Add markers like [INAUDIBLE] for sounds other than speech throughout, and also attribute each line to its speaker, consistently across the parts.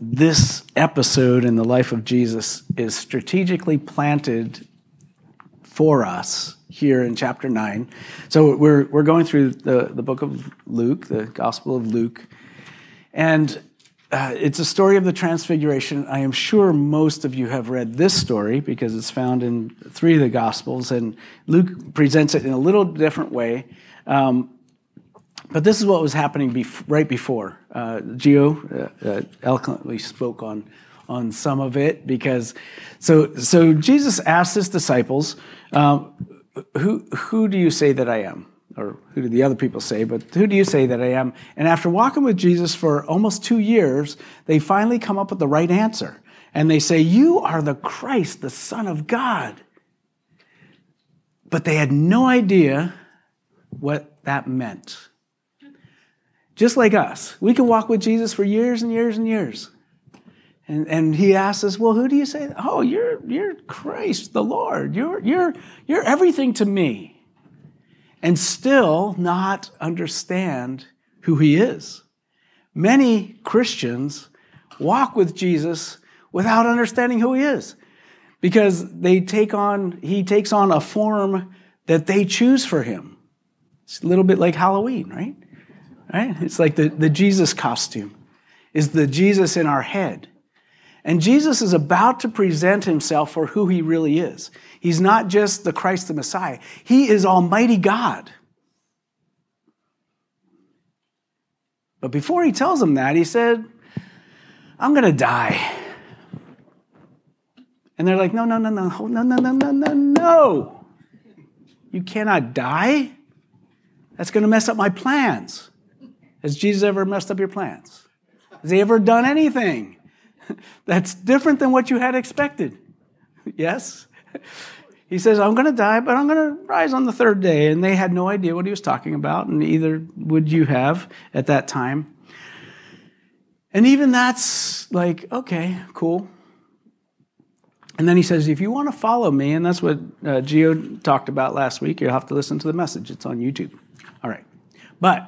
Speaker 1: this episode in the life of Jesus is strategically planted for us here in chapter 9. So we're, we're going through the, the book of Luke, the Gospel of Luke. And uh, it's a story of the Transfiguration. I am sure most of you have read this story because it's found in three of the Gospels, and Luke presents it in a little different way. Um, but this is what was happening bef- right before. Uh, Gio uh, uh, eloquently spoke on, on some of it because, so, so Jesus asked his disciples, um, who, who do you say that I am? Or who do the other people say, but who do you say that I am? And after walking with Jesus for almost two years, they finally come up with the right answer. And they say, You are the Christ, the Son of God. But they had no idea what that meant. Just like us, we can walk with Jesus for years and years and years. And, and he asks us, Well, who do you say? Oh, you're, you're Christ, the Lord. You're, you're, you're everything to me. And still not understand who he is. Many Christians walk with Jesus without understanding who he is because they take on, he takes on a form that they choose for him. It's a little bit like Halloween, right? Right? It's like the, the Jesus costume is the Jesus in our head. And Jesus is about to present himself for who he really is. He's not just the Christ the Messiah, he is Almighty God. But before he tells them that, he said, I'm going to die. And they're like, no, no, no, no, no, no, no, no, no, no. You cannot die. That's going to mess up my plans. Has Jesus ever messed up your plans? Has he ever done anything [LAUGHS] that's different than what you had expected? Yes? He says, I'm going to die, but I'm going to rise on the third day. And they had no idea what he was talking about, and either would you have at that time. And even that's like, okay, cool. And then he says, if you want to follow me, and that's what uh, Gio talked about last week, you'll have to listen to the message. It's on YouTube. All right. But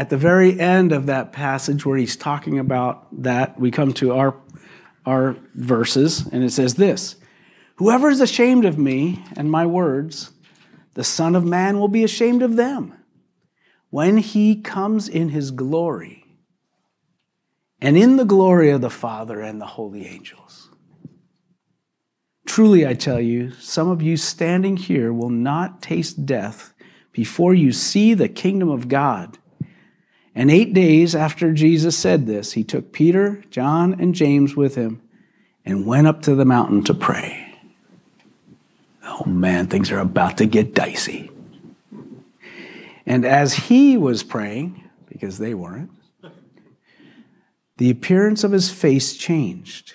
Speaker 1: at the very end of that passage where he's talking about that, we come to our, our verses, and it says this Whoever is ashamed of me and my words, the Son of Man will be ashamed of them when he comes in his glory and in the glory of the Father and the holy angels. Truly, I tell you, some of you standing here will not taste death before you see the kingdom of God. And eight days after Jesus said this, he took Peter, John, and James with him and went up to the mountain to pray. Oh man, things are about to get dicey. And as he was praying, because they weren't, the appearance of his face changed,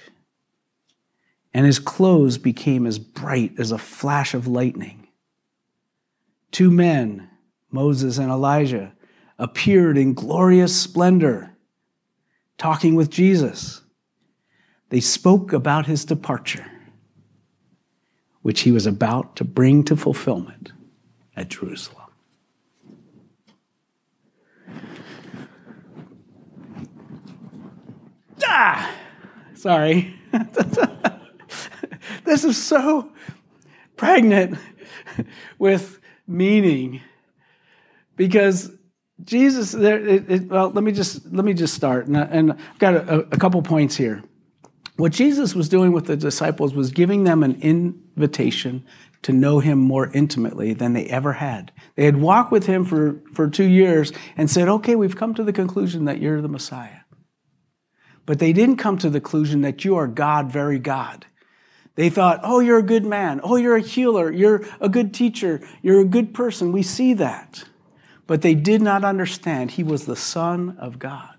Speaker 1: and his clothes became as bright as a flash of lightning. Two men, Moses and Elijah, appeared in glorious splendor, talking with Jesus. They spoke about his departure, which he was about to bring to fulfillment at Jerusalem. Ah! Sorry. [LAUGHS] this is so pregnant with meaning because Jesus, there, it, it, well, let me just let me just start, and, and I've got a, a couple points here. What Jesus was doing with the disciples was giving them an invitation to know him more intimately than they ever had. They had walked with him for, for two years and said, okay, we've come to the conclusion that you're the Messiah. But they didn't come to the conclusion that you are God, very God. They thought, oh, you're a good man. Oh, you're a healer. You're a good teacher. You're a good person. We see that. But they did not understand he was the Son of God.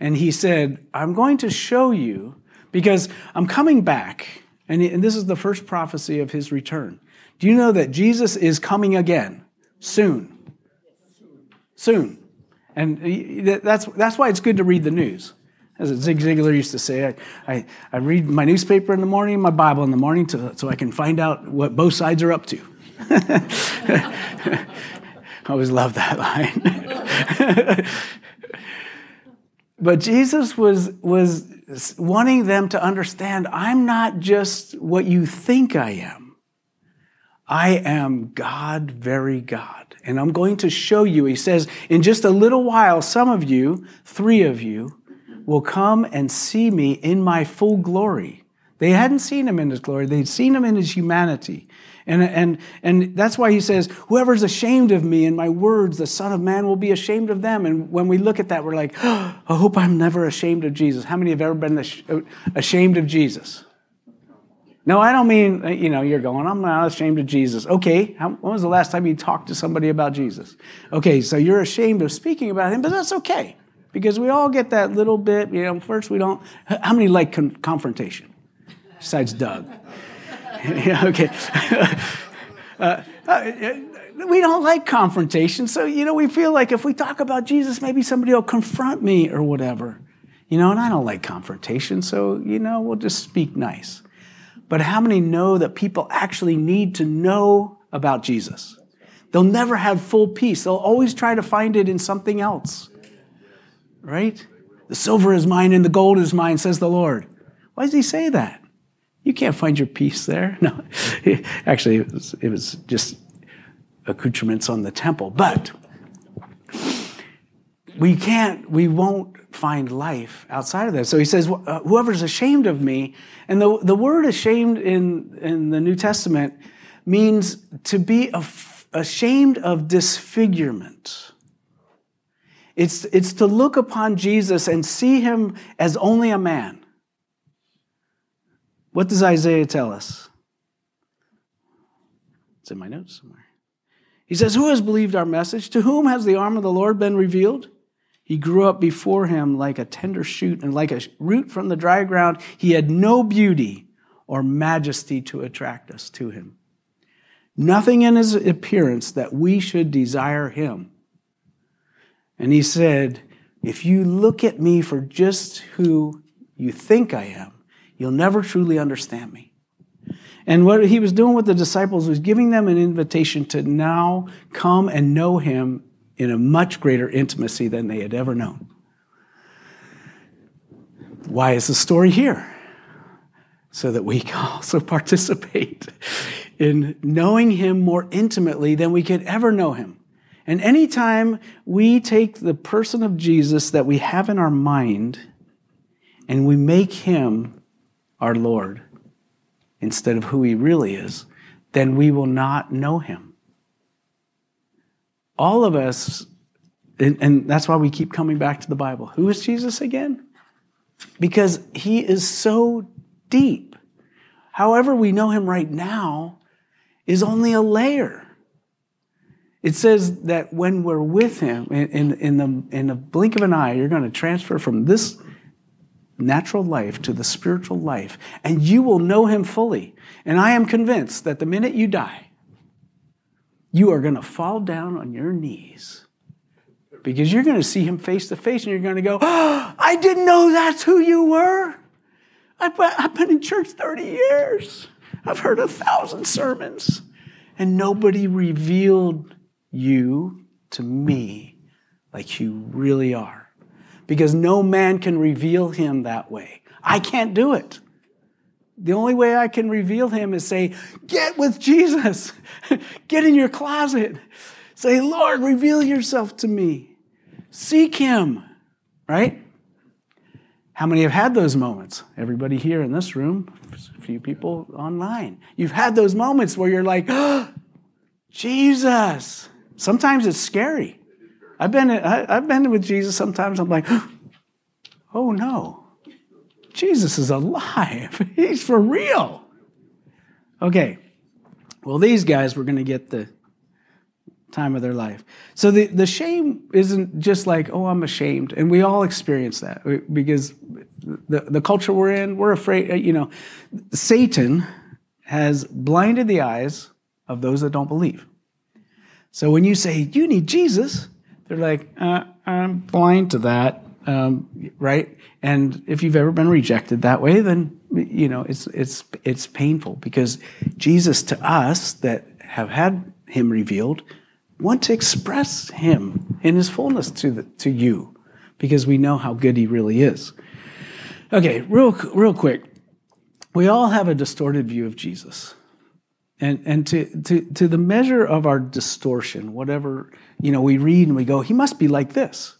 Speaker 1: And he said, I'm going to show you because I'm coming back. And, and this is the first prophecy of his return. Do you know that Jesus is coming again soon? Soon. And that's, that's why it's good to read the news. As Zig Ziglar used to say, I, I, I read my newspaper in the morning, my Bible in the morning, to, so I can find out what both sides are up to. [LAUGHS] I always love that line. [LAUGHS] But Jesus was, was wanting them to understand I'm not just what you think I am. I am God, very God. And I'm going to show you, he says, in just a little while, some of you, three of you, will come and see me in my full glory. They hadn't seen him in his glory, they'd seen him in his humanity. And, and, and that's why he says, Whoever's ashamed of me and my words, the Son of Man will be ashamed of them. And when we look at that, we're like, oh, [GASPS] I hope I'm never ashamed of Jesus. How many have ever been uh, ashamed of Jesus? No, I don't mean, uh, you know, you're going, I'm not ashamed of Jesus. Okay, how, when was the last time you talked to somebody about Jesus? Okay, so you're ashamed of speaking about him, but that's okay. Because we all get that little bit, you know, first we don't, how many like con- confrontation? Besides Doug. [LAUGHS] okay. [LAUGHS] Uh, uh, we don't like confrontation, so you know we feel like if we talk about Jesus, maybe somebody will confront me or whatever. You know, and I don't like confrontation, so you know we'll just speak nice. But how many know that people actually need to know about Jesus? They'll never have full peace. They'll always try to find it in something else. Right? The silver is mine and the gold is mine, says the Lord. Why does he say that? You can't find your peace there. [LAUGHS] No, actually, it was, it was just accoutrements on the temple. But we can't, we won't find life outside of that. So he says, uh, whoever's ashamed of me, and the, the word ashamed in, in the New Testament means to be ashamed of disfigurement. It's, it's to look upon Jesus and see him as only a man. What does Isaiah tell us? It's in my notes somewhere. He says, Who has believed our message? To whom has the arm of the Lord been revealed? He grew up before him like a tender shoot and like a root from the dry ground. He had no beauty or majesty to attract us to him. Nothing in his appearance that we should desire him. And he said, If you look at me for just who you think I am, You'll never truly understand me. And what he was doing with the disciples was giving them an invitation to now come and know him in a much greater intimacy than they had ever known. Why is the story here? So that we can [LAUGHS] also participate in knowing him more intimately than we could ever know him. And anytime we take the person of Jesus that we have in our mind and we make him our Lord instead of who he really is, then we will not know him. All of us, and, and, that's why we keep coming back to the Bible. Who is Jesus again? Because he is so deep. However, we know him right now is only a layer. It says that when we're with him, in, in, in the, in the blink of an eye, you're going to transfer from this natural life to the spiritual life, and you will know him fully. And I am convinced that the minute you die, you are going to fall down on your knees because you're going to see him face to face and you're going to go, oh, I didn't know that's who you were. I've been in church 30 years. I've heard a thousand sermons, and nobody revealed you to me like you really are because no man can reveal him that way. I can't do it. The only way I can reveal him is say, get with Jesus. [LAUGHS] get in your closet. Say, Lord, reveal yourself to me. Seek him, right? How many have had those moments? Everybody here in this room, a few people online. You've had those moments where you're like, oh, [GASPS] Jesus. Sometimes it's scary. I've been, I, have been with Jesus sometimes. I'm like, [GASPS] oh no, Jesus is alive. [LAUGHS] He's for real. Okay. Well, these guys were going to get the time of their life. So the, the shame isn't just like, oh, I'm ashamed. And we all experience that because the, the culture we're in, we're afraid, uh, you know, Satan has blinded the eyes of those that don't believe. So when you say, you need Jesus, they're like, uh, I'm blind to that, um, right? And if you've ever been rejected that way, then you know it's it's it's painful because Jesus to us that have had Him revealed want to express Him in His fullness to the, to you, because we know how good he really is. Okay, real, real quick. We all have a distorted view of Jesus. And, and to, to, to the measure of our distortion, whatever, you know, we read and we go, he must be like this.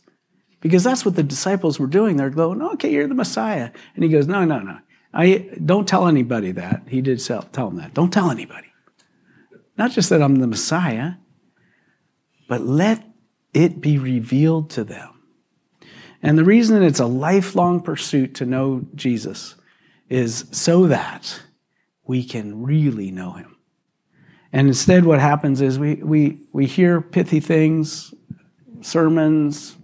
Speaker 1: Because that's what the disciples were doing. They're going, okay, you're the Messiah. And he goes, no, no, no. I, don't tell anybody that. He did tell, tell them that. Don't tell anybody. Not just that I'm the Messiah, but let it be revealed to them. And the reason it's a lifelong pursuit to know Jesus is so that we can really know him. And instead, what happens is we, we, we hear pithy things, sermons,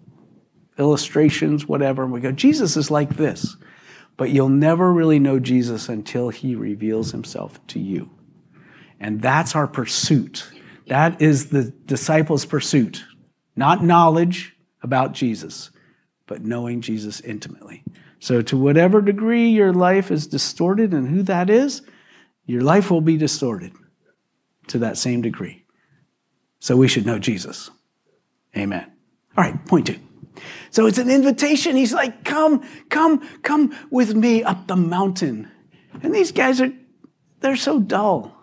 Speaker 1: illustrations, whatever, and we go, Jesus is like this. But you'll never really know Jesus until he reveals himself to you. And that's our pursuit. That is the disciples' pursuit. Not knowledge about Jesus, but knowing Jesus intimately. So, to whatever degree your life is distorted and who that is, your life will be distorted to that same degree. So, we should know Jesus. Amen. All right, point two. So, it's an invitation. He's like, Come, come, come with me up the mountain. And these guys are, they're so dull.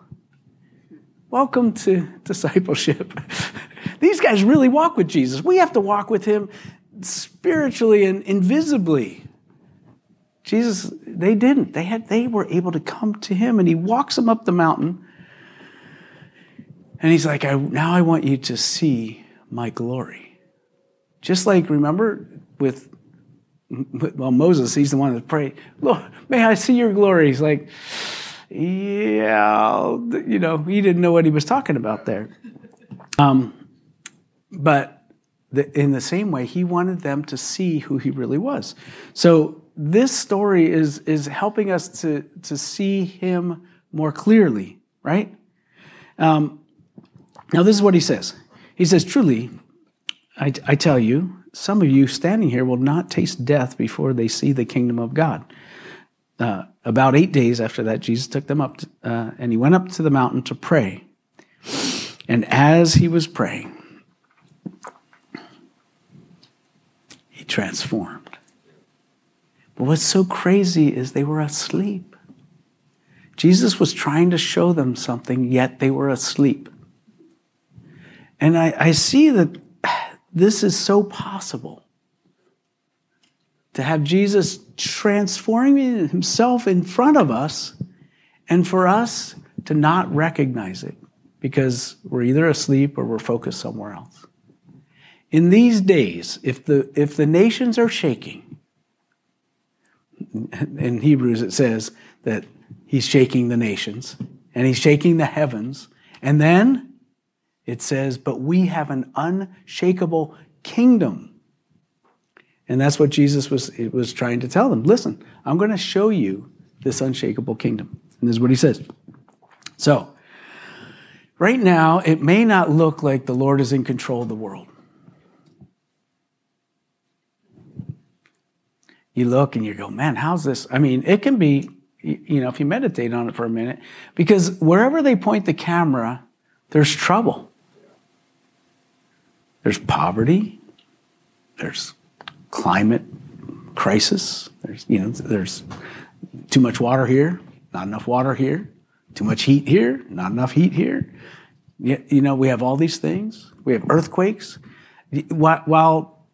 Speaker 1: Welcome to [LAUGHS] discipleship. [LAUGHS] These guys really walk with Jesus. We have to walk with him spiritually and invisibly. Jesus, they didn't. They had they were able to come to him and he walks them up the mountain. And he's like, I, now I want you to see my glory. Just like, remember, with, well, Moses, he's the one that prayed, Lord, may I see your glory. He's like, yeah, you know, he didn't know what he was talking about there. Um, but the, in the same way, he wanted them to see who he really was. So this story is, is helping us to, to see him more clearly, right? Um, now, this is what he says. He says, Truly, I, I tell you, some of you standing here will not taste death before they see the kingdom of God. Uh, about eight days after that, Jesus took them up, to, uh, and he went up to the mountain to pray. And as he was praying, he transformed. But what's so crazy is they were asleep. Jesus was trying to show them something, yet they were asleep. And I, I see that this is so possible to have Jesus transforming himself in front of us and for us to not recognize it because we're either asleep or we're focused somewhere else. In these days, if the, if the nations are shaking, in Hebrews it says that he's shaking the nations and he's shaking the heavens. And then it says, but we have an unshakable kingdom and that's what Jesus was, was trying to tell them. Listen, I'm going to show you this unshakable kingdom. And this is what he says. So, right now, it may not look like the Lord is in control of the world. You look and you go, man, how's this? I mean, it can be, you know, if you meditate on it for a minute, because wherever they point the camera, there's trouble. There's poverty, there's climate crisis. There's, you know, there's too much water here, not enough water here, too much heat here, not enough heat here. You know, we have all these things. We have earthquakes. While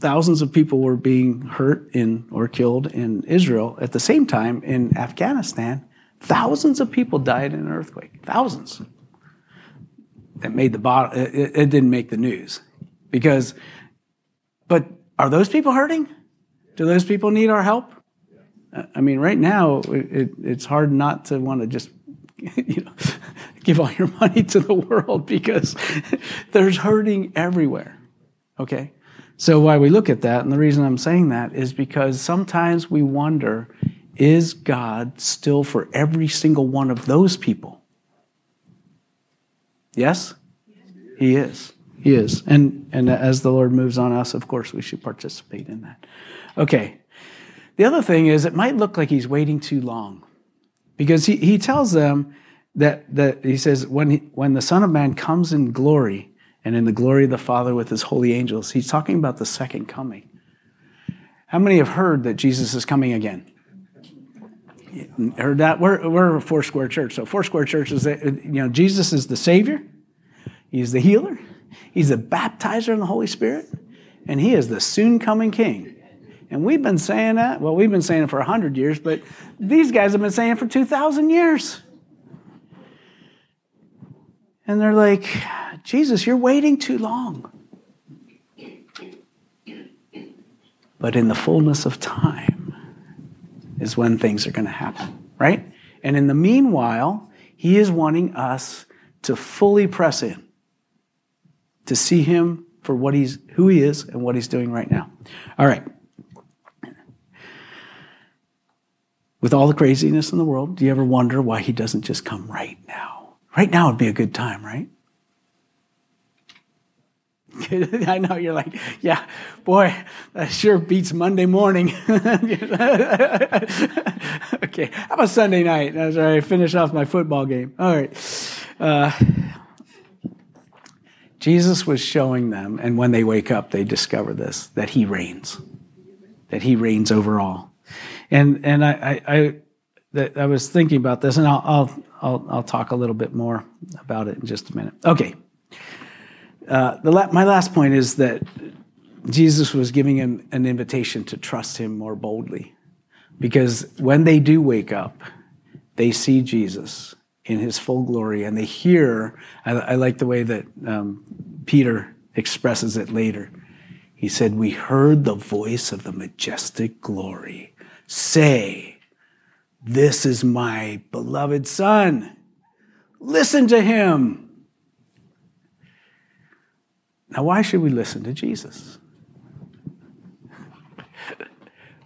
Speaker 1: thousands of people were being hurt in or killed in Israel, at the same time in Afghanistan, thousands of people died in an earthquake. Thousands. It made the bottom. It, it didn't make the news because, but are those people hurting? Do those people need our help? I mean, right now, it, it's hard not to want to just, [LAUGHS] you know, [LAUGHS] give all your money to the world because [LAUGHS] there's hurting everywhere. Okay? So, why we look at that, and the reason I'm saying that is because sometimes we wonder is God still for every single one of those people? Yes? He is. He is. And, and as the Lord moves on us, of course, we should participate in that. Okay. The other thing is, it might look like he's waiting too long because he, he tells them that, that he says, when, he, when the Son of Man comes in glory and in the glory of the Father with his holy angels, he's talking about the second coming How many have heard that Jesus is coming again? Heard that? We're, we're a four square church. So, four square church is, that, you know, Jesus is the Savior, He's the healer, He's the baptizer in the Holy Spirit, and He is the soon coming King. And we've been saying that. Well, we've been saying it for 100 years, but these guys have been saying it for 2,000 years. And they're like, Jesus, you're waiting too long. But in the fullness of time is when things are going to happen, right? And in the meanwhile, he is wanting us to fully press in, to see him for what he's, who he is and what he's doing right now. All right. With all the craziness in the world, do you ever wonder why he doesn't just come right now? Right now would be a good time, right? [LAUGHS] I know you're like, yeah, boy, that sure beats Monday morning. [LAUGHS] okay, how about Sunday night? As I finish off my football game. All right. Uh, Jesus was showing them, and when they wake up, they discover this that He reigns, that He reigns over all. And and I I, I, that I was thinking about this, and I'll, I'll I'll I'll talk a little bit more about it in just a minute. Okay. Uh, la- my last point is that Jesus was giving him an invitation to trust him more boldly. Because when they do wake up, they see Jesus in his full glory and they hear, I, I like the way that um, Peter expresses it later. He said, We heard the voice of the majestic glory say, This is my beloved Son. Listen to him. Now, why should we listen to Jesus?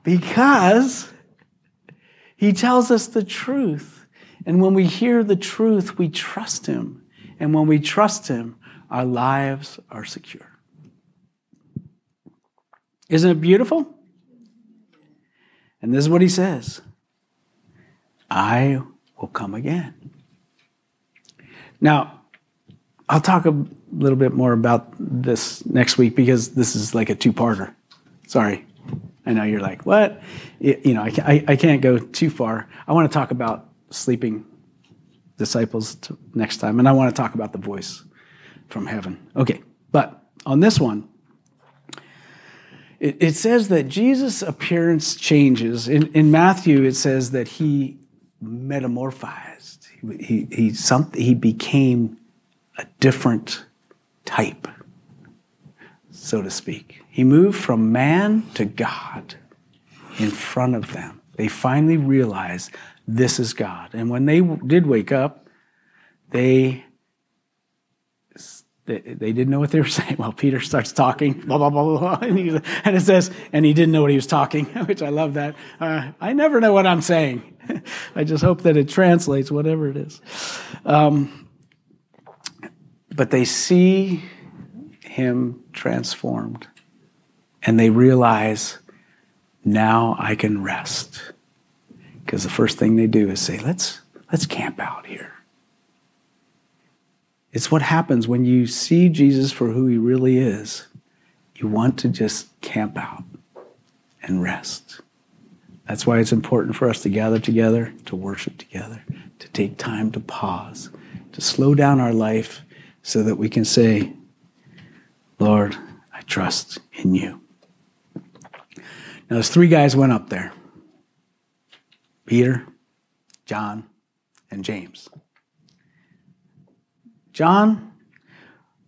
Speaker 1: because he tells us the truth. And when we hear the truth, we trust him. And when we trust him, our lives are secure. Isn't it beautiful? And this is what he says I will come again. Now, I'll talk little bit more about this next week because this is like a two-parter. Sorry. I know you're like, what? You know, I, I can't go too far. I want to talk about sleeping disciples next time, and I want to talk about the voice from heaven. Okay, but on this one, it, it says that Jesus' appearance changes. In, in Matthew, it says that he metamorphized. He, he, he, he became a different type, so to speak. He moved from man to God in front of them. They finally realized this is God. And when they did wake up, they they, didn't know what they were [LAUGHS] saying. Well, Peter starts talking, blah, blah, blah, blah, and, he, and it says, and he didn't know what he was talking, [LAUGHS] which I love that. Uh, I never know what I'm saying. [LAUGHS] I just hope that it translates, whatever it is. Um, but they see him transformed and they realize now I can rest. Because the first thing they do is say, let's, let's camp out here. It's what happens when you see Jesus for who he really is. You want to just camp out and rest. That's why it's important for us to gather together, to worship together, to take time to pause, to slow down our life so that we can say, Lord, I trust in you. Now, those three guys went up there Peter, John, and James. John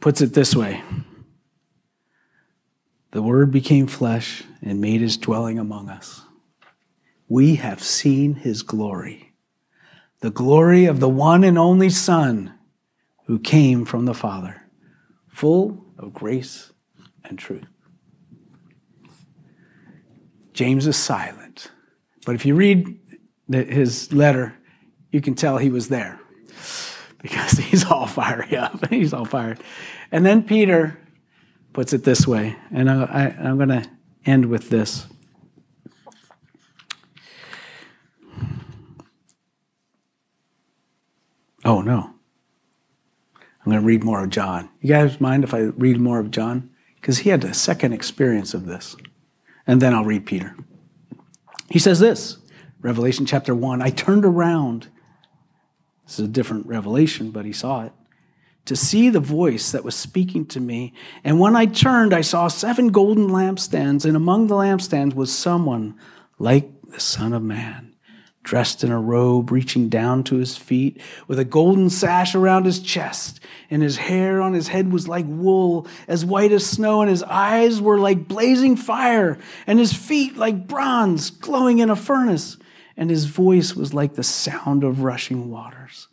Speaker 1: puts it this way The Word became flesh and made his dwelling among us. We have seen his glory, the glory of the one and only Son who came from the Father, full of grace and truth. James is silent, but if you read his letter, you can tell he was there [LAUGHS] because he's all fiery up. [LAUGHS] he's all fired. And then Peter puts it this way, and I, I, I'm going to end with this. Oh, no. I'm going to read more of John. You guys mind if I read more of John? Because he had a second experience of this. And then I'll read Peter. He says this Revelation chapter 1 I turned around. This is a different revelation, but he saw it. To see the voice that was speaking to me. And when I turned, I saw seven golden lampstands, and among the lampstands was someone like the Son of Man dressed in a robe reaching down to his feet, with a golden sash around his chest, and his hair on his head was like wool, as white as snow, and his eyes were like blazing fire, and his feet like bronze glowing in a furnace, and his voice was like the sound of rushing waters.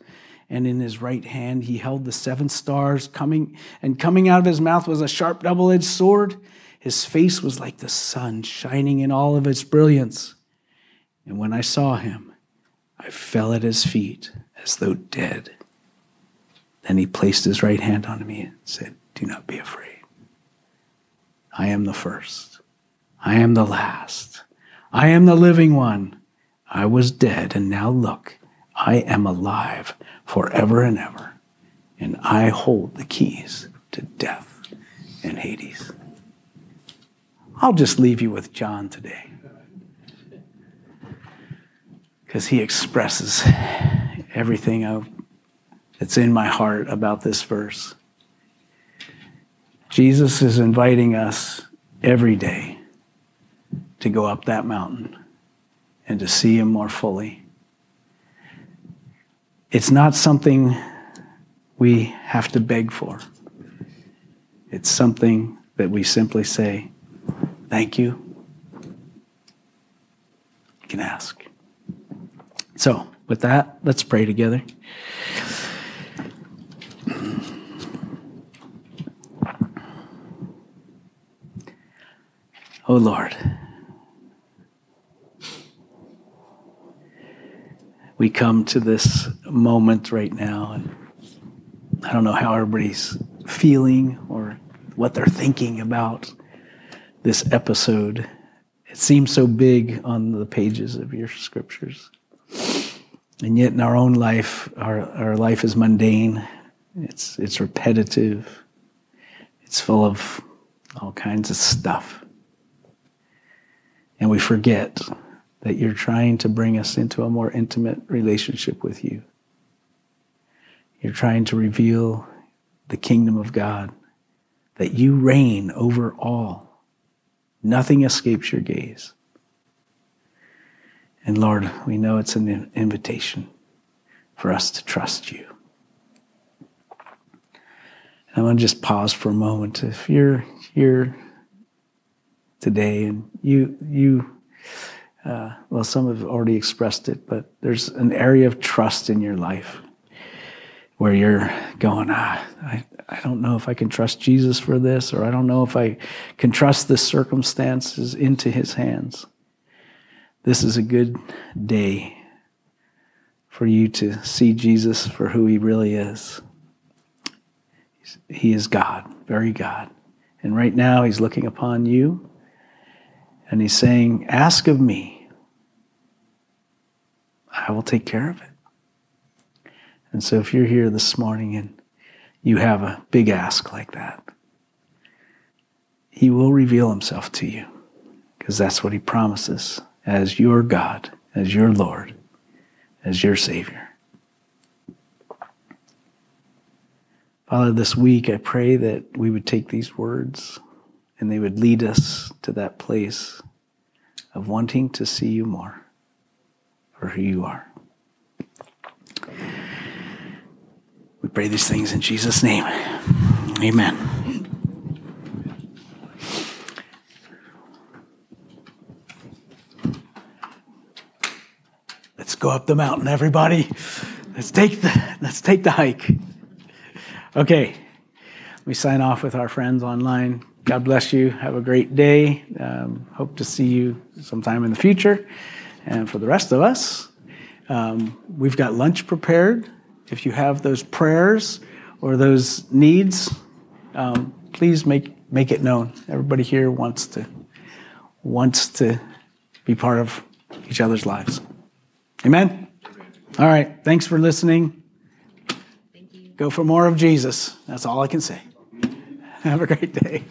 Speaker 1: And in his right hand he held the seven stars coming, and coming out of his mouth was a sharp double edged sword. His face was like the sun shining in all of its brilliance. And when I saw him, I fell at his feet as though dead. Then he placed his right hand on me and said, Do not be afraid. I am the first. I am the last. I am the living one. I was dead, and now look, I am alive forever and ever, and I hold the keys to death and Hades. I'll just leave you with John today because he expresses everything that's in my heart about this verse. Jesus is inviting us every day to go up that mountain and to see him more fully. It's not something we have to beg for. It's something that we simply say, Thank you. You can ask. So, with that, let's pray together. Oh Lord, we come to this moment right now, and I don't know how everybody's feeling or what they're thinking about this episode. It seems so big on the pages of your scriptures. And yet, in our own life, our, our life is mundane, it's, it's repetitive, it's full of all kinds of stuff. And we forget that you're trying to bring us into a more intimate relationship with you. You're trying to reveal the kingdom of God, that you reign over all. Nothing escapes your gaze. And Lord, we know it's an invitation for us to trust you. I want to just pause for a moment. If you're here today and you, you, uh, well, some have already expressed it, but there's an area of trust in your life where you're going, ah, I, I don't know if I can trust Jesus for this, or I don't know if I can trust the circumstances into his hands. This is a good day for you to see Jesus for who he really is. He is God, very God. And right now, he's looking upon you and he's saying, Ask of me. I will take care of it. And so, if you're here this morning and you have a big ask like that, he will reveal himself to you because that's what he promises as your God, as your Lord, as your Savior. Father, this week I pray that we would take these words and they would lead us to that place of wanting to see you more for who you are. We pray these things in Jesus' name. Amen. Go up the mountain, everybody. Let's take the, let's take the hike. Okay, we sign off with our friends online. God bless you. Have a great day. Um, hope to see you sometime in the future. And for the rest of us, um, we've got lunch prepared. If you have those prayers or those needs, um, please make make it known. Everybody here wants to wants to be part of each other's lives. Amen? All right. Thanks for listening. Thank you. Go for more of Jesus. That's all I can say. Have a great day.